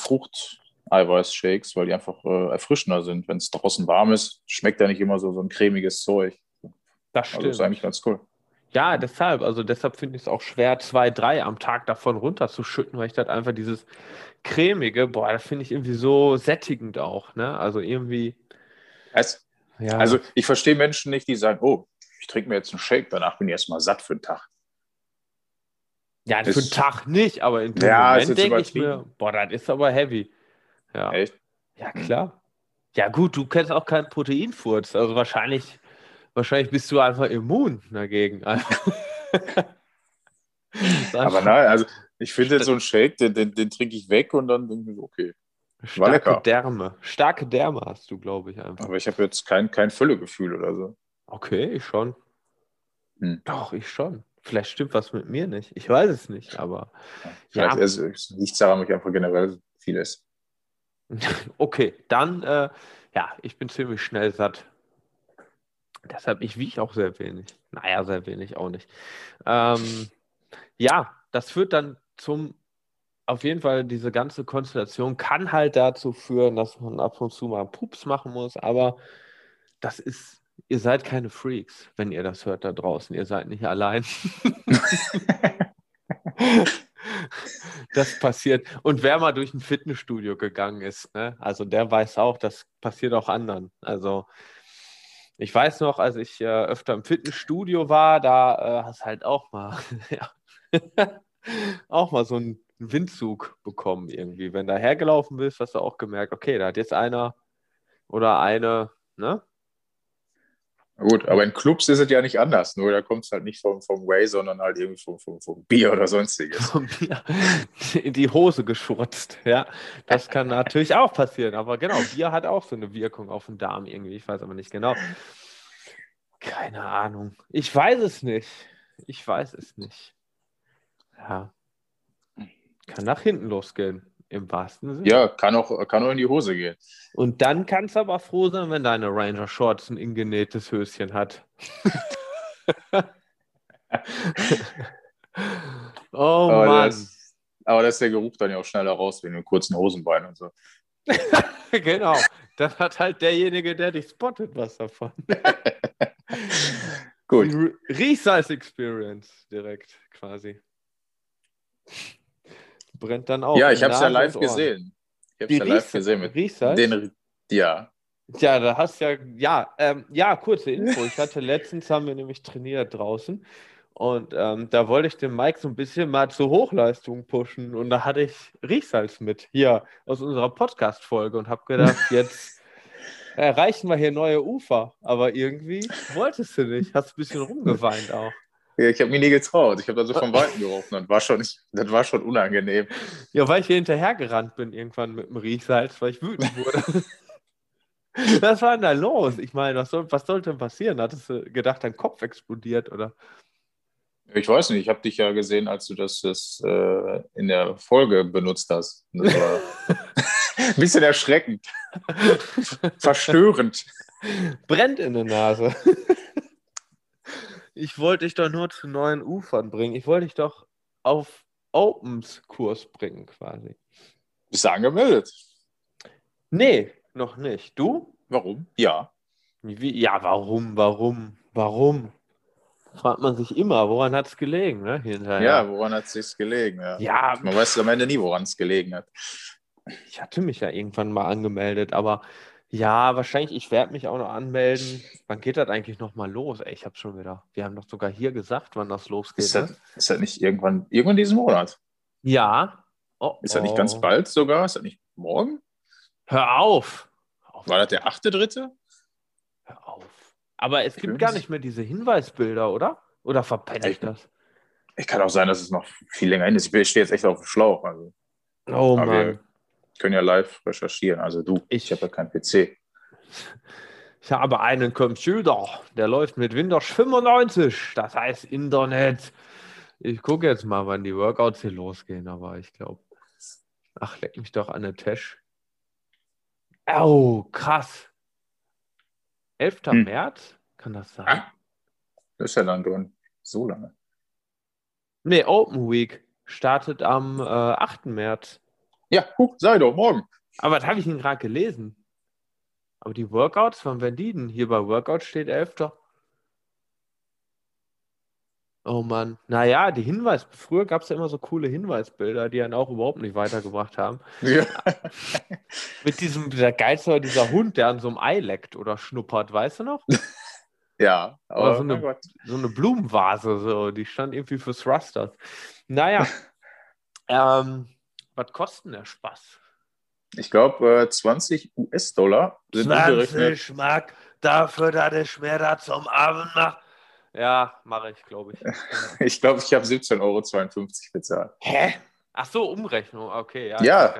Speaker 2: Frucht-Eiweiß-Shakes, weil die einfach äh, erfrischender sind. Wenn es draußen warm ist, schmeckt ja nicht immer so, so ein cremiges Zeug.
Speaker 1: Das stimmt.
Speaker 2: Also ist eigentlich ganz cool.
Speaker 1: Ja, deshalb, also deshalb finde ich es auch schwer, zwei, drei am Tag davon runterzuschütten, weil ich dann einfach dieses cremige, boah, das finde ich irgendwie so sättigend auch, ne? Also irgendwie.
Speaker 2: Es, ja. Also ich verstehe Menschen nicht, die sagen, oh, ich trinke mir jetzt einen Shake, danach bin ich erstmal satt für den Tag.
Speaker 1: Ja, für einen Tag nicht, aber in dem ja, Moment denke ich mir, boah, das ist aber heavy. Ja. Echt? Ja, klar. Ja, gut, du kennst auch keinen Proteinfurz. Also wahrscheinlich, wahrscheinlich bist du einfach immun dagegen.
Speaker 2: aber nein, also Ich finde so einen Shake, den, den, den trinke ich weg und dann denke ich, okay.
Speaker 1: Starke
Speaker 2: lecker.
Speaker 1: Därme. Starke Därme hast du, glaube ich, einfach.
Speaker 2: Aber ich habe jetzt kein, kein Völlegefühl oder so.
Speaker 1: Okay, ich schon.
Speaker 2: Hm.
Speaker 1: Doch, ich schon. Vielleicht stimmt was mit mir nicht. Ich weiß es nicht, aber
Speaker 2: Vielleicht
Speaker 1: Ja.
Speaker 2: also, es liegt daran, mich einfach generell vieles.
Speaker 1: okay, dann, äh, ja, ich bin ziemlich schnell satt. Deshalb, ich wiege auch sehr wenig. Naja, sehr wenig auch nicht. Ähm, ja, das führt dann zum, auf jeden Fall, diese ganze Konstellation kann halt dazu führen, dass man ab und zu mal Pups machen muss, aber das ist, ihr seid keine Freaks, wenn ihr das hört da draußen. Ihr seid nicht allein. Das passiert. Und wer mal durch ein Fitnessstudio gegangen ist, ne? also der weiß auch, das passiert auch anderen. Also ich weiß noch, als ich äh, öfter im Fitnessstudio war, da äh, hast halt auch mal, ja, auch mal so einen Windzug bekommen irgendwie. Wenn du hergelaufen bist, hast du auch gemerkt, okay, da hat jetzt einer oder eine, ne?
Speaker 2: Gut, aber in Clubs ist es ja nicht anders. Nur da kommt es halt nicht vom, vom Way, sondern halt irgendwie vom, vom, vom Bier oder sonstiges.
Speaker 1: von mir in die Hose geschurzt. Ja, das kann natürlich auch passieren. Aber genau, Bier hat auch so eine Wirkung auf den Darm irgendwie. Ich weiß aber nicht genau. Keine Ahnung. Ich weiß es nicht. Ich weiß es nicht. Ja. Kann nach hinten losgehen, im wahrsten Sinne.
Speaker 2: Ja, kann auch, kann auch in die Hose gehen.
Speaker 1: Und dann kannst du aber froh sein, wenn deine Ranger Shorts ein ingenähtes Höschen hat. oh
Speaker 2: Aber
Speaker 1: Mann.
Speaker 2: das, aber da ist der Geruch dann ja auch schneller raus, wegen den kurzen Hosenbeinen und so.
Speaker 1: genau. Dann hat halt derjenige, der dich spottet, was davon.
Speaker 2: Gut.
Speaker 1: Die Riechsalz-Experience direkt quasi. Brennt dann auch.
Speaker 2: Ja, ich habe es ja live gesehen. Ich habe es ja live gesehen mit
Speaker 1: Riechsalz?
Speaker 2: den, ja.
Speaker 1: Ja, da hast ja, ja, ähm, ja, kurze Info. Ich hatte letztens haben wir nämlich trainiert draußen und ähm, da wollte ich den Mike so ein bisschen mal zur Hochleistung pushen und da hatte ich Riechsalz mit hier aus unserer Podcast-Folge und habe gedacht, jetzt erreichen wir hier neue Ufer. Aber irgendwie wolltest du nicht, hast ein bisschen rumgeweint auch.
Speaker 2: Ja, Ich habe mich nie getraut. Ich habe da so vom Weiten gerochen und war schon, das war schon unangenehm.
Speaker 1: Ja, weil ich hier hinterhergerannt bin irgendwann mit dem Riechsalz, weil ich wütend wurde. Was war denn da los? Ich meine, was, soll, was sollte denn passieren? Hattest du gedacht, dein Kopf explodiert oder?
Speaker 2: Ich weiß nicht, ich habe dich ja gesehen, als du das, das äh, in der Folge benutzt hast. Das war ein bisschen erschreckend, verstörend.
Speaker 1: Brennt in der Nase. Ich wollte dich doch nur zu neuen Ufern bringen. Ich wollte dich doch auf Opens Kurs bringen, quasi.
Speaker 2: Bist du angemeldet?
Speaker 1: Nee, noch nicht. Du?
Speaker 2: Warum? Ja.
Speaker 1: Wie, ja, warum, warum, warum? Fragt man sich immer, woran hat es gelegen, ne? Hinterher.
Speaker 2: Ja, woran hat es sich gelegen? Ja.
Speaker 1: Ja,
Speaker 2: Man weiß am Ende nie, woran es gelegen hat.
Speaker 1: ich hatte mich ja irgendwann mal angemeldet, aber ja, wahrscheinlich, ich werde mich auch noch anmelden. Wann geht das eigentlich nochmal los? Ey, ich habe schon wieder. Wir haben doch sogar hier gesagt, wann das losgeht.
Speaker 2: Ist das,
Speaker 1: Ne?
Speaker 2: ist das nicht irgendwann, irgendwann diesen Monat?
Speaker 1: Ja. Oh,
Speaker 2: Ist das nicht
Speaker 1: oh.
Speaker 2: ganz bald sogar? Ist das nicht morgen?
Speaker 1: Hör auf. Hör auf.
Speaker 2: War das der achte, dritte?
Speaker 1: Hör auf. Aber es gibt gar nicht mehr diese Hinweisbilder, oder? Oder verpenne ich
Speaker 2: Ich-
Speaker 1: das?
Speaker 2: Ich kann auch sein, dass es noch viel länger hin ist. Ich stehe jetzt echt auf dem Schlauch. Also
Speaker 1: Oh
Speaker 2: Aber wir-
Speaker 1: Mann.
Speaker 2: Können ja live recherchieren. Also du,
Speaker 1: Ich-
Speaker 2: ich habe ja keinen PC.
Speaker 1: Ich habe einen Computer, der läuft mit Windows 95, das heißt Internet. Ich gucke jetzt mal, wann die Workouts hier losgehen, aber ich glaube, ach, leck mich doch an den Tisch. Oh, krass. 11.
Speaker 2: Hm.
Speaker 1: März? Kann das sein?
Speaker 2: Ah. Das ist ja dann drin. So lange.
Speaker 1: Nee, Open Week startet am äh, 8. März.
Speaker 2: Ja, guck, sei doch, morgen.
Speaker 1: Aber das habe ich ihn gerade gelesen. Aber die Workouts, die denn? Hier bei Workout steht 11. Oh Mann. Naja, die Hinweis, früher gab es ja immer so coole Hinweisbilder, die einen auch überhaupt nicht weitergebracht haben.
Speaker 2: Ja.
Speaker 1: Mit diesem, dieser Geilste, dieser Hund, der an so einem Ei leckt oder schnuppert, weißt du noch?
Speaker 2: ja,
Speaker 1: Oder
Speaker 2: aber
Speaker 1: so eine-. So eine Blumenvase, so, die stand irgendwie für Thrusters. Naja. ähm, was kostet der Spaß?
Speaker 2: Ich glaube, äh, 20 US-Dollar sind umgerechnet.
Speaker 1: 20 Mark dafür, dass ich mir da zum Abend mache. Ja, mache ich, glaube ich.
Speaker 2: Ich glaube, ich habe 17,52 Euro bezahlt.
Speaker 1: Hä? Ach so, Umrechnung, okay. Ja,
Speaker 2: Ja.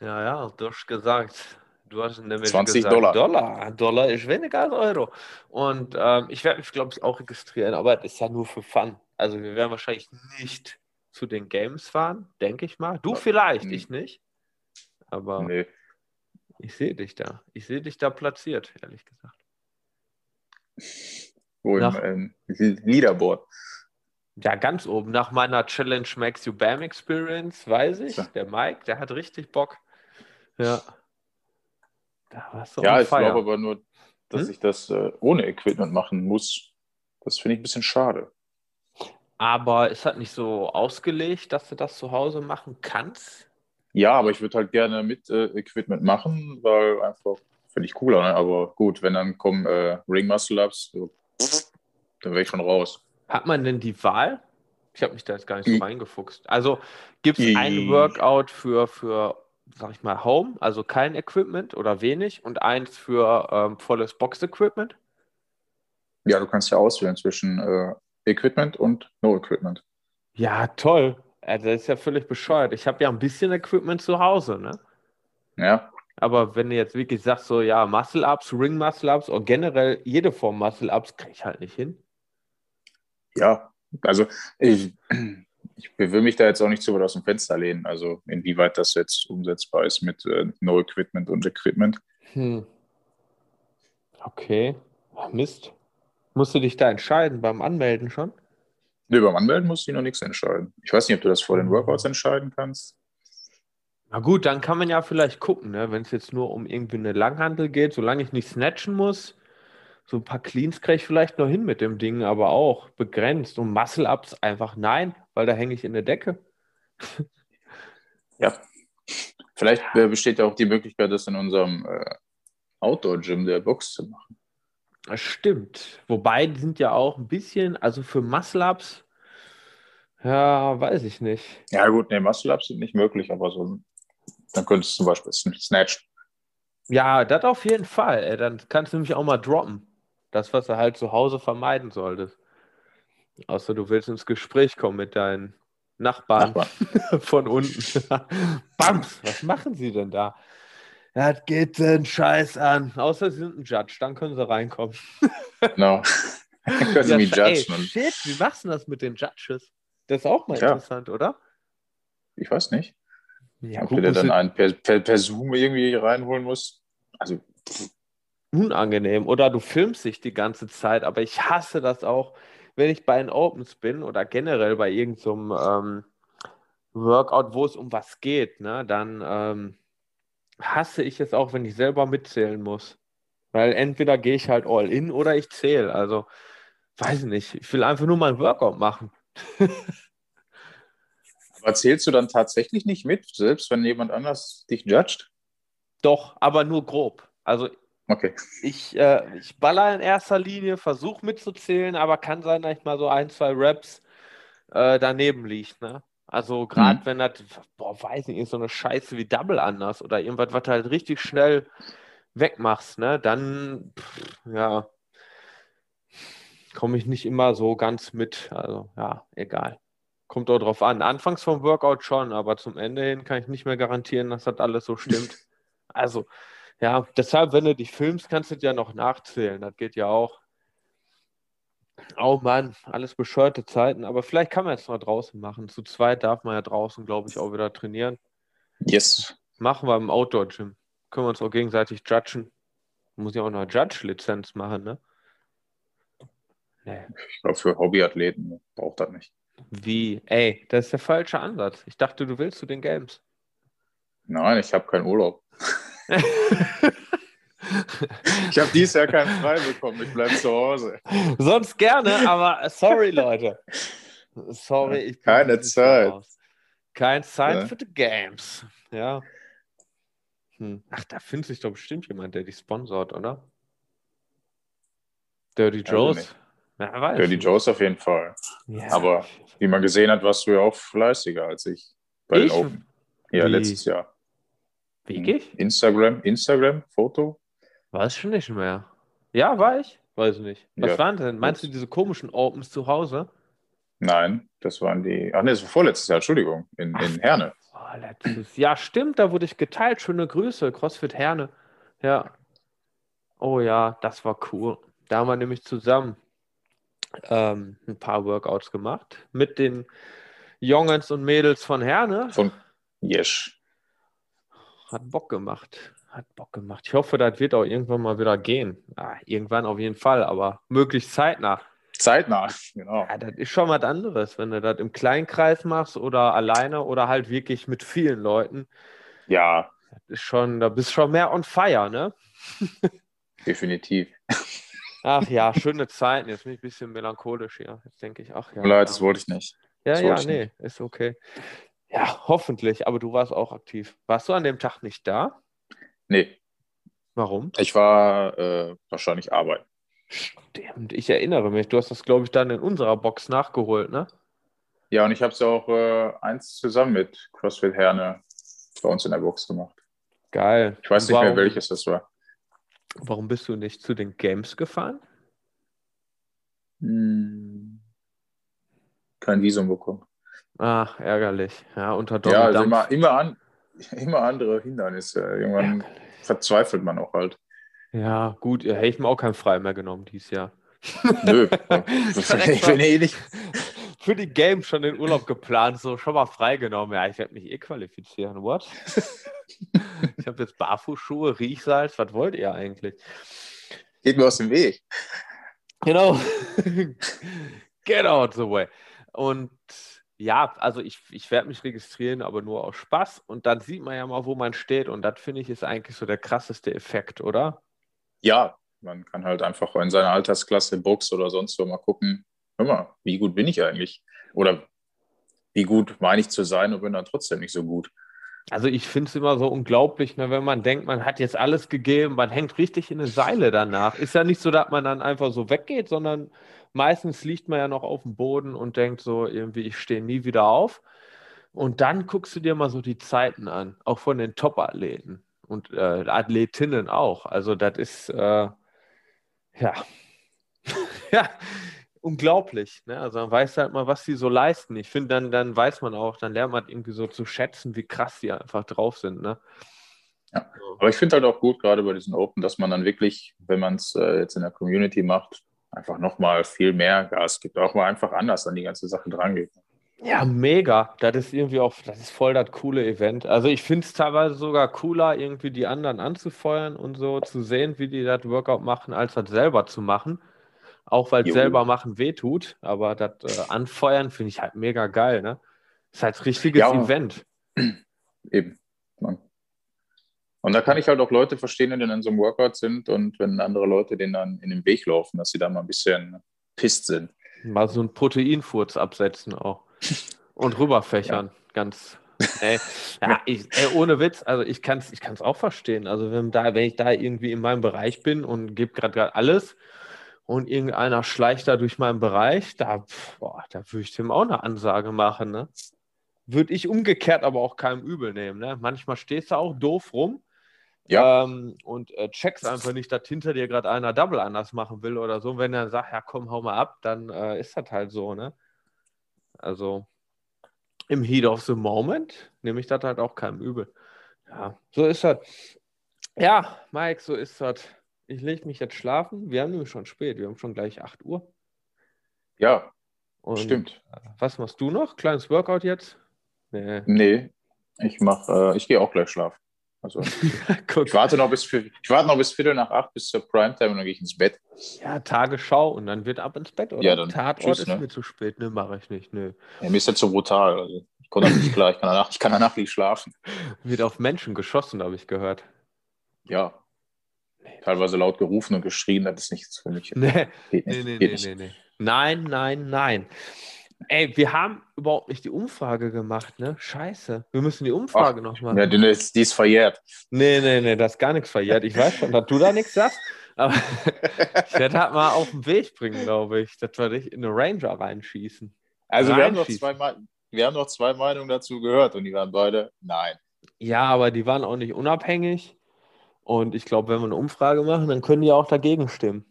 Speaker 2: ja,
Speaker 1: ja, du hast gesagt. Du hast nämlich
Speaker 2: 20
Speaker 1: gesagt,
Speaker 2: Dollar.
Speaker 1: Dollar. Dollar ist weniger als Euro. Und ähm, ich werde mich, glaube ich, auch registrieren, aber das ist ja nur für Fun. Also wir werden wahrscheinlich nicht zu den Games fahren, denke ich mal. Du
Speaker 2: Ja,
Speaker 1: vielleicht,
Speaker 2: hm.
Speaker 1: ich nicht. Aber
Speaker 2: Nee.
Speaker 1: ich sehe dich da. Ich sehe dich da platziert, ehrlich gesagt.
Speaker 2: Wo im
Speaker 1: Nach-
Speaker 2: ähm, Leaderboard.
Speaker 1: Ja, ganz oben. Nach meiner Challenge Makes You Bam Experience, weiß ich.
Speaker 2: So.
Speaker 1: Der Mike, der hat richtig Bock. Ja. Da warst du
Speaker 2: Ja, ich glaube aber nur, dass
Speaker 1: Hm?
Speaker 2: ich das äh, ohne Equipment machen muss. Das finde ich ein bisschen schade.
Speaker 1: Aber ist halt nicht so ausgelegt, dass du das zu Hause machen kannst?
Speaker 2: Ja, aber ich würde halt gerne mit äh, Equipment machen, weil einfach finde ich cooler. Ne? Aber gut, wenn dann kommen äh, Ring Muscle Ups, so, dann wäre ich schon raus.
Speaker 1: Hat man denn die Wahl? Ich habe mich da jetzt gar nicht so reingefuchst. Also gibt es ein Workout für, für, sag ich mal, Home, also kein Equipment oder wenig, und eins für ähm, volles Box-Equipment?
Speaker 2: Ja, du kannst ja auswählen zwischen äh, Equipment und No Equipment.
Speaker 1: Ja, toll. Das ist ja völlig bescheuert. Ich habe ja ein bisschen Equipment zu Hause, ne?
Speaker 2: Ja,
Speaker 1: Aber wenn du jetzt wirklich sagst, so, ja, Muscle-Ups, Ring-Muscle-Ups oder generell jede Form Muscle-Ups, kriege ich halt nicht hin.
Speaker 2: ja. Also ich, ich will mich da jetzt auch nicht zu weit aus dem Fenster lehnen. Also inwieweit das jetzt umsetzbar ist mit äh, No Equipment und Equipment.
Speaker 1: Hm. Okay. Mist. Musst du dich da entscheiden beim Anmelden schon?
Speaker 2: Nee, beim Anmelden musst du noch nichts entscheiden. Ich weiß nicht, ob du das vor den Workouts entscheiden kannst.
Speaker 1: Na gut, dann kann man ja vielleicht gucken, ne? wenn es jetzt nur um irgendwie eine Langhandel geht, solange ich nicht snatchen muss. So ein paar Cleans kriege ich vielleicht noch hin mit dem Ding, aber auch begrenzt. Und Muscle-Ups einfach nein, weil da hänge ich in der Decke.
Speaker 2: Ja. Vielleicht äh, besteht ja auch die Möglichkeit, das in unserem äh, Outdoor-Gym der Box zu machen.
Speaker 1: Das stimmt. Wobei, die sind ja auch ein bisschen, also für Muscle-Ups, ja, weiß ich nicht.
Speaker 2: Ja, gut, nee, Muscle-Ups sind nicht möglich, aber so, dann könntest du zum Beispiel sn- snatchen.
Speaker 1: Ja, das auf jeden Fall. Ey. Dann kannst du nämlich auch mal droppen. Das, was du halt zu Hause vermeiden solltest. Außer du willst ins Gespräch kommen mit deinen Nachbarn
Speaker 2: Nachbarn.
Speaker 1: von unten. Bams, was machen sie denn da? Das geht den Scheiß an. Außer sie sind ein Judge, dann können sie reinkommen.
Speaker 2: Genau. Können sie
Speaker 1: Ja,
Speaker 2: mich
Speaker 1: ey,
Speaker 2: judgen. Und
Speaker 1: shit, wie machst du das mit den Judges? Das ist auch mal
Speaker 2: Tja.
Speaker 1: interessant, oder?
Speaker 2: ich weiß nicht,
Speaker 1: Ja,
Speaker 2: ob
Speaker 1: gut,
Speaker 2: du dir dann einen per, per, per Zoom irgendwie reinholen musst. Also,
Speaker 1: unangenehm. Oder du filmst dich die ganze Zeit, aber ich hasse das auch, wenn ich bei den Opens bin oder generell bei irgendeinem ähm, Workout, wo es um was geht, ne, dann ähm, hasse ich es auch, wenn ich selber mitzählen muss. Weil entweder gehe ich halt all in oder ich zähle. Also, weiß ich nicht. Ich will einfach nur mal ein Workout machen.
Speaker 2: aber zählst du dann tatsächlich nicht mit, selbst wenn jemand anders dich judgt?
Speaker 1: Doch, aber nur grob. Also
Speaker 2: Okay.
Speaker 1: Ich, äh, ich baller in erster Linie, versuche mitzuzählen, aber kann sein, dass ich mal so ein, zwei Raps äh, daneben liegt. Ne? Also gerade
Speaker 2: Mhm.
Speaker 1: wenn das, boah, weiß nicht, ist so eine Scheiße wie Double anders oder irgendwas, was du halt richtig schnell wegmachst, ne? dann, pff, ja, komme ich nicht immer so ganz mit. Also ja, egal. Kommt auch drauf an. Anfangs vom Workout schon, aber zum Ende hin kann ich nicht mehr garantieren, dass das alles so stimmt. Also, ja, deshalb, wenn du dich filmst, kannst du dir ja noch nachzählen. Das geht ja auch. Oh Mann, alles bescheuerte Zeiten. Aber vielleicht kann man jetzt mal draußen machen. Zu zweit darf man ja draußen, glaube ich, auch wieder trainieren.
Speaker 2: Yes.
Speaker 1: Machen wir im Outdoor-Gym. Können wir uns auch gegenseitig judgen. Muss ja auch noch Judge-Lizenz machen, ne? Nee.
Speaker 2: Ich glaube, für Hobbyathleten braucht das nicht.
Speaker 1: Wie? Ey, das ist der falsche Ansatz. Ich dachte, du willst zu den Games.
Speaker 2: Nein, ich habe keinen Urlaub. Ich habe dieses Jahr keinen frei bekommen. Ich bleibe zu Hause.
Speaker 1: Sonst gerne, aber sorry, Leute. Sorry, ich bin
Speaker 2: Keine Zeit.
Speaker 1: raus. Keine Zeit
Speaker 2: Ja.
Speaker 1: für die Games. Ja. Hm. Ach, da findet sich doch bestimmt jemand, der die sponsort, oder? Dirty Joes? Ja, weiß
Speaker 2: Dirty. Joes auf jeden Fall.
Speaker 1: Ja.
Speaker 2: Aber wie man gesehen hat, warst du ja auch fleißiger als ich bei
Speaker 1: Ich?
Speaker 2: den Open. Ja,
Speaker 1: Wie?
Speaker 2: letztes Jahr.
Speaker 1: Wirklich?
Speaker 2: Instagram, Instagram, Foto.
Speaker 1: Weiß schon nicht mehr. Ja, war ich? Weiß nicht. Was
Speaker 2: Ja.
Speaker 1: waren denn? Meinst du diese komischen Opens zu Hause?
Speaker 2: Nein, das waren die. Ach nee, das war vorletztes Jahr, Entschuldigung, in, in Herne.
Speaker 1: Oh, letztes Ja, stimmt, da wurde ich geteilt. Schöne Grüße, CrossFit Herne. Ja. Oh ja, das war cool. Da haben wir nämlich zusammen ähm, ein paar Workouts gemacht mit den Jungs und Mädels von Herne.
Speaker 2: Von Jesch.
Speaker 1: Hat Bock gemacht. Hat Bock gemacht. Ich hoffe, das wird auch irgendwann mal wieder gehen. Ah, irgendwann auf jeden Fall, aber möglichst zeitnah.
Speaker 2: Zeitnah, genau.
Speaker 1: Ja, das ist schon was anderes, wenn du das im Kleinkreis machst oder alleine oder halt wirklich mit vielen Leuten.
Speaker 2: Ja.
Speaker 1: Das ist schon, da bist du schon mehr on fire, ne?
Speaker 2: Definitiv.
Speaker 1: Ach ja, schöne Zeiten. Jetzt bin ich ein bisschen melancholisch hier. Jetzt denke ich, ach ja.
Speaker 2: Leid, das wollte ich nicht.
Speaker 1: Ja, ja, nee, ist okay. Ja, hoffentlich, aber du warst auch aktiv. Warst du an dem Tag nicht da?
Speaker 2: Nee,
Speaker 1: Warum?
Speaker 2: ich war äh, wahrscheinlich arbeiten.
Speaker 1: Stimmt, ich erinnere mich. Du hast das, glaube ich, dann in unserer Box nachgeholt, ne?
Speaker 2: Ja, und ich habe es auch äh, eins zusammen mit CrossFit Herne bei uns in der Box gemacht.
Speaker 1: Geil.
Speaker 2: Ich weiß nicht mehr,
Speaker 1: warum,
Speaker 2: welches das war.
Speaker 1: Warum bist du nicht zu den Games gefahren?
Speaker 2: Hm. Kein Visum bekommen.
Speaker 1: Ach, ärgerlich. Ja, unter Donny
Speaker 2: Ja, also immer, immer, an, immer andere Hindernisse. Irgendwann
Speaker 1: Ärgerlich.
Speaker 2: verzweifelt man auch halt.
Speaker 1: Ja, gut, ja, hätte ich mir auch kein Frei mehr genommen dieses Jahr.
Speaker 2: Nö.
Speaker 1: extra-
Speaker 2: Wenn eh nicht.
Speaker 1: Für die Games schon den Urlaub geplant, so schon mal freigenommen. Ja, ich werde mich eh qualifizieren. What? ich habe jetzt Barfußschuhe, Riechsalz. Was wollt ihr eigentlich?
Speaker 2: Geht mir aus dem Weg.
Speaker 1: Genau. Get out the way. Und ja, also ich, ich werde mich registrieren, aber nur aus Spaß. Und dann sieht man ja mal, wo man steht. Und das finde ich ist eigentlich so der krasseste Effekt, oder?
Speaker 2: Ja, man kann halt einfach in seiner Altersklasse Box oder sonst wo mal gucken, hör mal, wie gut bin ich eigentlich? Oder wie gut meine ich zu sein und bin dann trotzdem nicht so gut.
Speaker 1: Also ich finde es immer so unglaublich, ne, wenn man denkt, man hat jetzt alles gegeben, man hängt richtig in eine Seile danach. Ist ja nicht so, dass man dann einfach so weggeht, sondern meistens liegt man ja noch auf dem Boden und denkt so irgendwie, ich stehe nie wieder auf. Und dann guckst du dir mal so die Zeiten an, auch von den Top-Athleten und äh, Athletinnen auch. Also das ist äh, ja, ja, unglaublich. Ne? Also man weiß halt mal, was sie so leisten. Ich finde, dann, dann weiß man auch, dann lernt man irgendwie so zu schätzen, wie krass die einfach drauf sind. Ne?
Speaker 2: Ja. Aber ich finde halt auch gut, gerade bei diesen Open, dass man dann wirklich, wenn man es äh, jetzt in der Community macht, einfach nochmal viel mehr Gas gibt, auch mal einfach anders an die ganze Sache drangeht.
Speaker 1: Ja, mega. Das ist irgendwie auch, das ist voll das coole Event. Also ich finde es teilweise sogar cooler, irgendwie die anderen anzufeuern und so zu sehen, wie die das Workout machen, als das selber zu machen. Auch weil selber machen wehtut, aber das äh, Anfeuern finde ich halt mega geil, ne? Ist halt richtiges
Speaker 2: Ja.
Speaker 1: Event.
Speaker 2: Eben. Und da kann ich halt auch Leute verstehen, die dann in so einem Workout sind und wenn andere Leute denen dann in den Weg laufen, dass sie da mal ein bisschen pisst sind.
Speaker 1: Mal so einen Proteinfurz absetzen auch. Und rüberfächern. Ganz. Ey, ja, ich, ey, ohne Witz, also ich kann es ich kann's auch verstehen. Also wenn, da, wenn ich da irgendwie in meinem Bereich bin und gebe gerade alles und irgendeiner schleicht da durch meinen Bereich, da, boah, da würde ich dem auch eine Ansage machen. Ne? Würde ich umgekehrt aber auch keinem übel nehmen. Ne? Manchmal stehst du auch doof rum
Speaker 2: Ja,
Speaker 1: ähm, und äh, checkst einfach nicht, dass hinter dir gerade einer Double anders machen will oder so. Und wenn er sagt, ja komm, hau mal ab, dann äh, ist das halt so, ne? Also im Heat of the Moment nehme ich das halt auch keinem übel. Ja, so ist das. Ja, Mike, so ist das. Ich lege mich jetzt schlafen. Wir haben nämlich schon spät. Wir haben schon gleich 8 Uhr.
Speaker 2: ja,
Speaker 1: Und
Speaker 2: stimmt.
Speaker 1: Was machst du noch? Kleines Workout jetzt? Nee.
Speaker 2: Nee, ich mach, äh, ich gehe auch gleich schlafen. Also ich warte noch bis ich warte noch bis Viertel nach acht bis zur Primetime und dann gehe ich ins Bett.
Speaker 1: Ja, Tagesschau und dann wird ab ins Bett, oder?
Speaker 2: Ja, dann
Speaker 1: Tatort
Speaker 2: tschüss,
Speaker 1: ist
Speaker 2: ne?
Speaker 1: mir zu spät. Ne, mache ich nicht. Nö.
Speaker 2: Ja, mir ist jetzt so brutal. Also ich komme nicht klar. Ich kann danach, ich kann danach nicht schlafen.
Speaker 1: Wird auf Menschen geschossen, habe ich gehört.
Speaker 2: Ja. Teilweise laut gerufen und geschrien, das ist nichts für mich.
Speaker 1: Nee,
Speaker 2: Geht nicht.
Speaker 1: nee,
Speaker 2: geht
Speaker 1: nee,
Speaker 2: nicht.
Speaker 1: nee, nee. Nein, nein, nein. Ey, wir haben überhaupt nicht die Umfrage gemacht, ne? Scheiße. Wir müssen die Umfrage noch machen.
Speaker 2: Ja, die ist, die ist verjährt.
Speaker 1: Nee, nee, nee, das ist gar nichts verjährt. Ich weiß schon, dass du da nichts sagst. Aber ich werde halt mal auf den Weg bringen, glaube ich, dass wir dich in eine Ranger reinschießen.
Speaker 2: Also wir haben, noch
Speaker 1: Reinschießen.
Speaker 2: zwei, wir haben noch zwei Meinungen dazu gehört und die waren beide nein.
Speaker 1: Ja, aber die waren auch nicht unabhängig. Und ich glaube, wenn wir eine Umfrage machen, dann können die auch dagegen stimmen.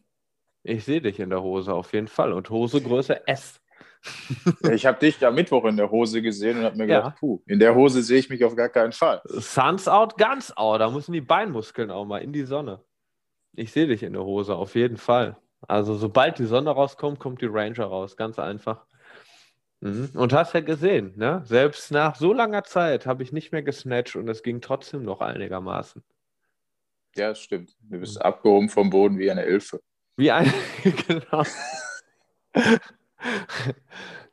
Speaker 1: Ich sehe dich in der Hose auf jeden Fall. Und Hose Größe S.
Speaker 2: ich habe dich am Mittwoch in der Hose gesehen und habe mir
Speaker 1: Ja.
Speaker 2: gedacht, puh, in der Hose sehe ich mich auf gar keinen Fall.
Speaker 1: Suns out, ganz out. Da müssen die Beinmuskeln auch mal in die Sonne. Ich sehe dich in der Hose, auf jeden Fall. Also sobald die Sonne rauskommt, kommt die Ranger raus. Ganz einfach. Mhm. Und hast ja gesehen, ne? Selbst nach so langer Zeit habe ich nicht mehr gesnatcht und es ging trotzdem noch einigermaßen.
Speaker 2: Ja, das stimmt. Du bist abgehoben vom Boden wie eine Elfe.
Speaker 1: Wie ein, genau.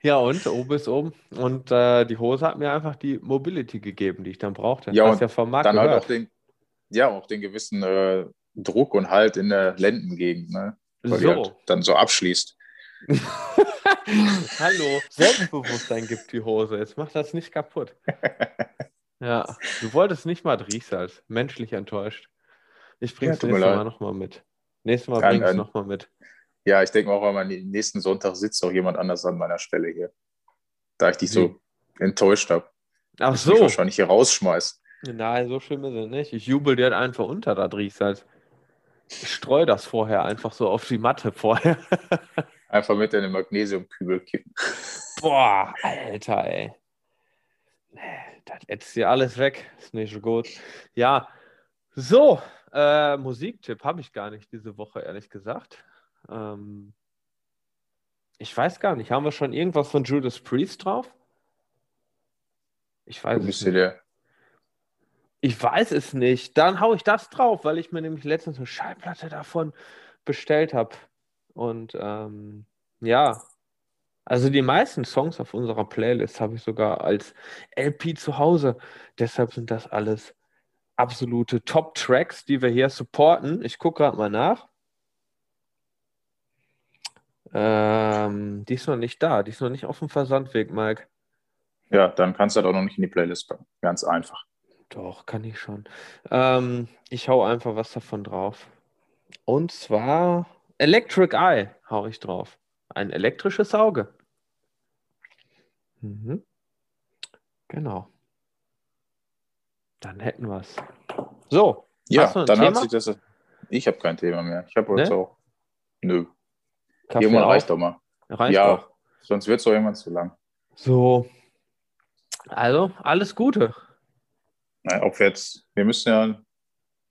Speaker 1: Ja, und oben ist oben. Und äh, die Hose hat mir einfach die Mobility gegeben, die ich dann brauchte.
Speaker 2: Ja, und
Speaker 1: ja vom Markt
Speaker 2: Dann halt
Speaker 1: gehört.
Speaker 2: auch den, ja, auch den gewissen äh, Druck und Halt in der Lendengegend, ne? Weil
Speaker 1: So.
Speaker 2: halt dann so abschließt.
Speaker 1: Hallo, Selbstbewusstsein gibt die Hose. Jetzt mach das nicht kaputt. Ja, du wolltest nicht Madrid-Salz. Menschlich enttäuscht. Ich bring's
Speaker 2: Ja, tut mir
Speaker 1: nächstes. Mal nochmal mit. Nächstes Mal
Speaker 2: Ja,
Speaker 1: bring's
Speaker 2: nein.
Speaker 1: nochmal mit.
Speaker 2: Ja, ich denke auch, am nächsten Sonntag sitzt auch jemand anders an meiner Stelle hier. Da ich dich so enttäuscht habe.
Speaker 1: Ach so.
Speaker 2: wahrscheinlich hier rausschmeiß.
Speaker 1: Nein, so schlimm ist es nicht. Ich jubel dir einfach unter da Riechsalz. Ich streue das vorher einfach so auf die Matte vorher.
Speaker 2: Einfach mit in den Magnesiumkübel kippen.
Speaker 1: Boah, Alter, ey. Das ätzt dir alles weg. Ist nicht so gut. Ja, so, äh, Musiktipp habe ich gar nicht diese Woche, ehrlich gesagt. Ähm, ich weiß gar nicht. Haben wir schon irgendwas von Judas Priest drauf? Ich weiß
Speaker 2: Du
Speaker 1: es nicht.
Speaker 2: der.
Speaker 1: Ich weiß es nicht. Dann hau ich das drauf, weil ich mir nämlich letztens eine Schallplatte davon bestellt habe. Und ähm, ja, also die meisten Songs auf unserer Playlist habe ich sogar als LP zu Hause. Deshalb sind das alles absolute Top-Tracks, die wir hier supporten. Ich gucke gerade mal nach. Ähm, die ist noch nicht da. Die ist noch nicht auf dem Versandweg, Mike.
Speaker 2: Ja, dann kannst du das auch noch nicht in die Playlist packen. Ganz einfach.
Speaker 1: Doch, kann ich schon. Ähm, ich hau einfach was davon drauf. Und zwar Electric Eye hau ich drauf. Ein elektrisches Auge. Mhm. Genau. Dann hätten wir es. So,
Speaker 2: Ja, dann hat
Speaker 1: Thema?
Speaker 2: sich das. Ich habe kein Thema mehr. Ich habe jetzt
Speaker 1: Ne?
Speaker 2: auch. Nö.
Speaker 1: Kaffee
Speaker 2: Irgendwann
Speaker 1: auf.
Speaker 2: reicht doch mal.
Speaker 1: Reicht
Speaker 2: ja,
Speaker 1: doch.
Speaker 2: sonst wird es doch irgendwann zu lang.
Speaker 1: So. Also, alles Gute.
Speaker 2: Nein, ob wir jetzt, wir müssen ja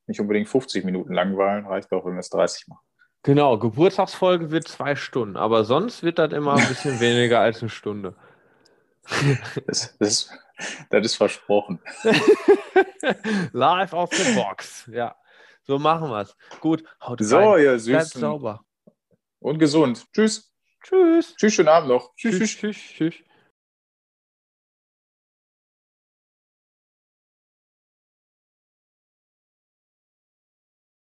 Speaker 2: nicht unbedingt 50 Minuten langweilen, reicht auch, wenn wir es 30 machen.
Speaker 1: Genau, Geburtstagsfolge wird zwei Stunden, aber sonst wird das immer ein bisschen weniger als eine Stunde.
Speaker 2: Das, das, das ist versprochen.
Speaker 1: Live auf der Box. Ja, so machen wir es. Gut, haut
Speaker 2: So,
Speaker 1: rein.
Speaker 2: ihr
Speaker 1: Bleibt
Speaker 2: Süßen.
Speaker 1: sauber.
Speaker 2: Und gesund. Tschüss.
Speaker 1: Tschüss.
Speaker 2: Tschüss, schönen Abend noch.
Speaker 1: Tschüss, tschüss, tschüss.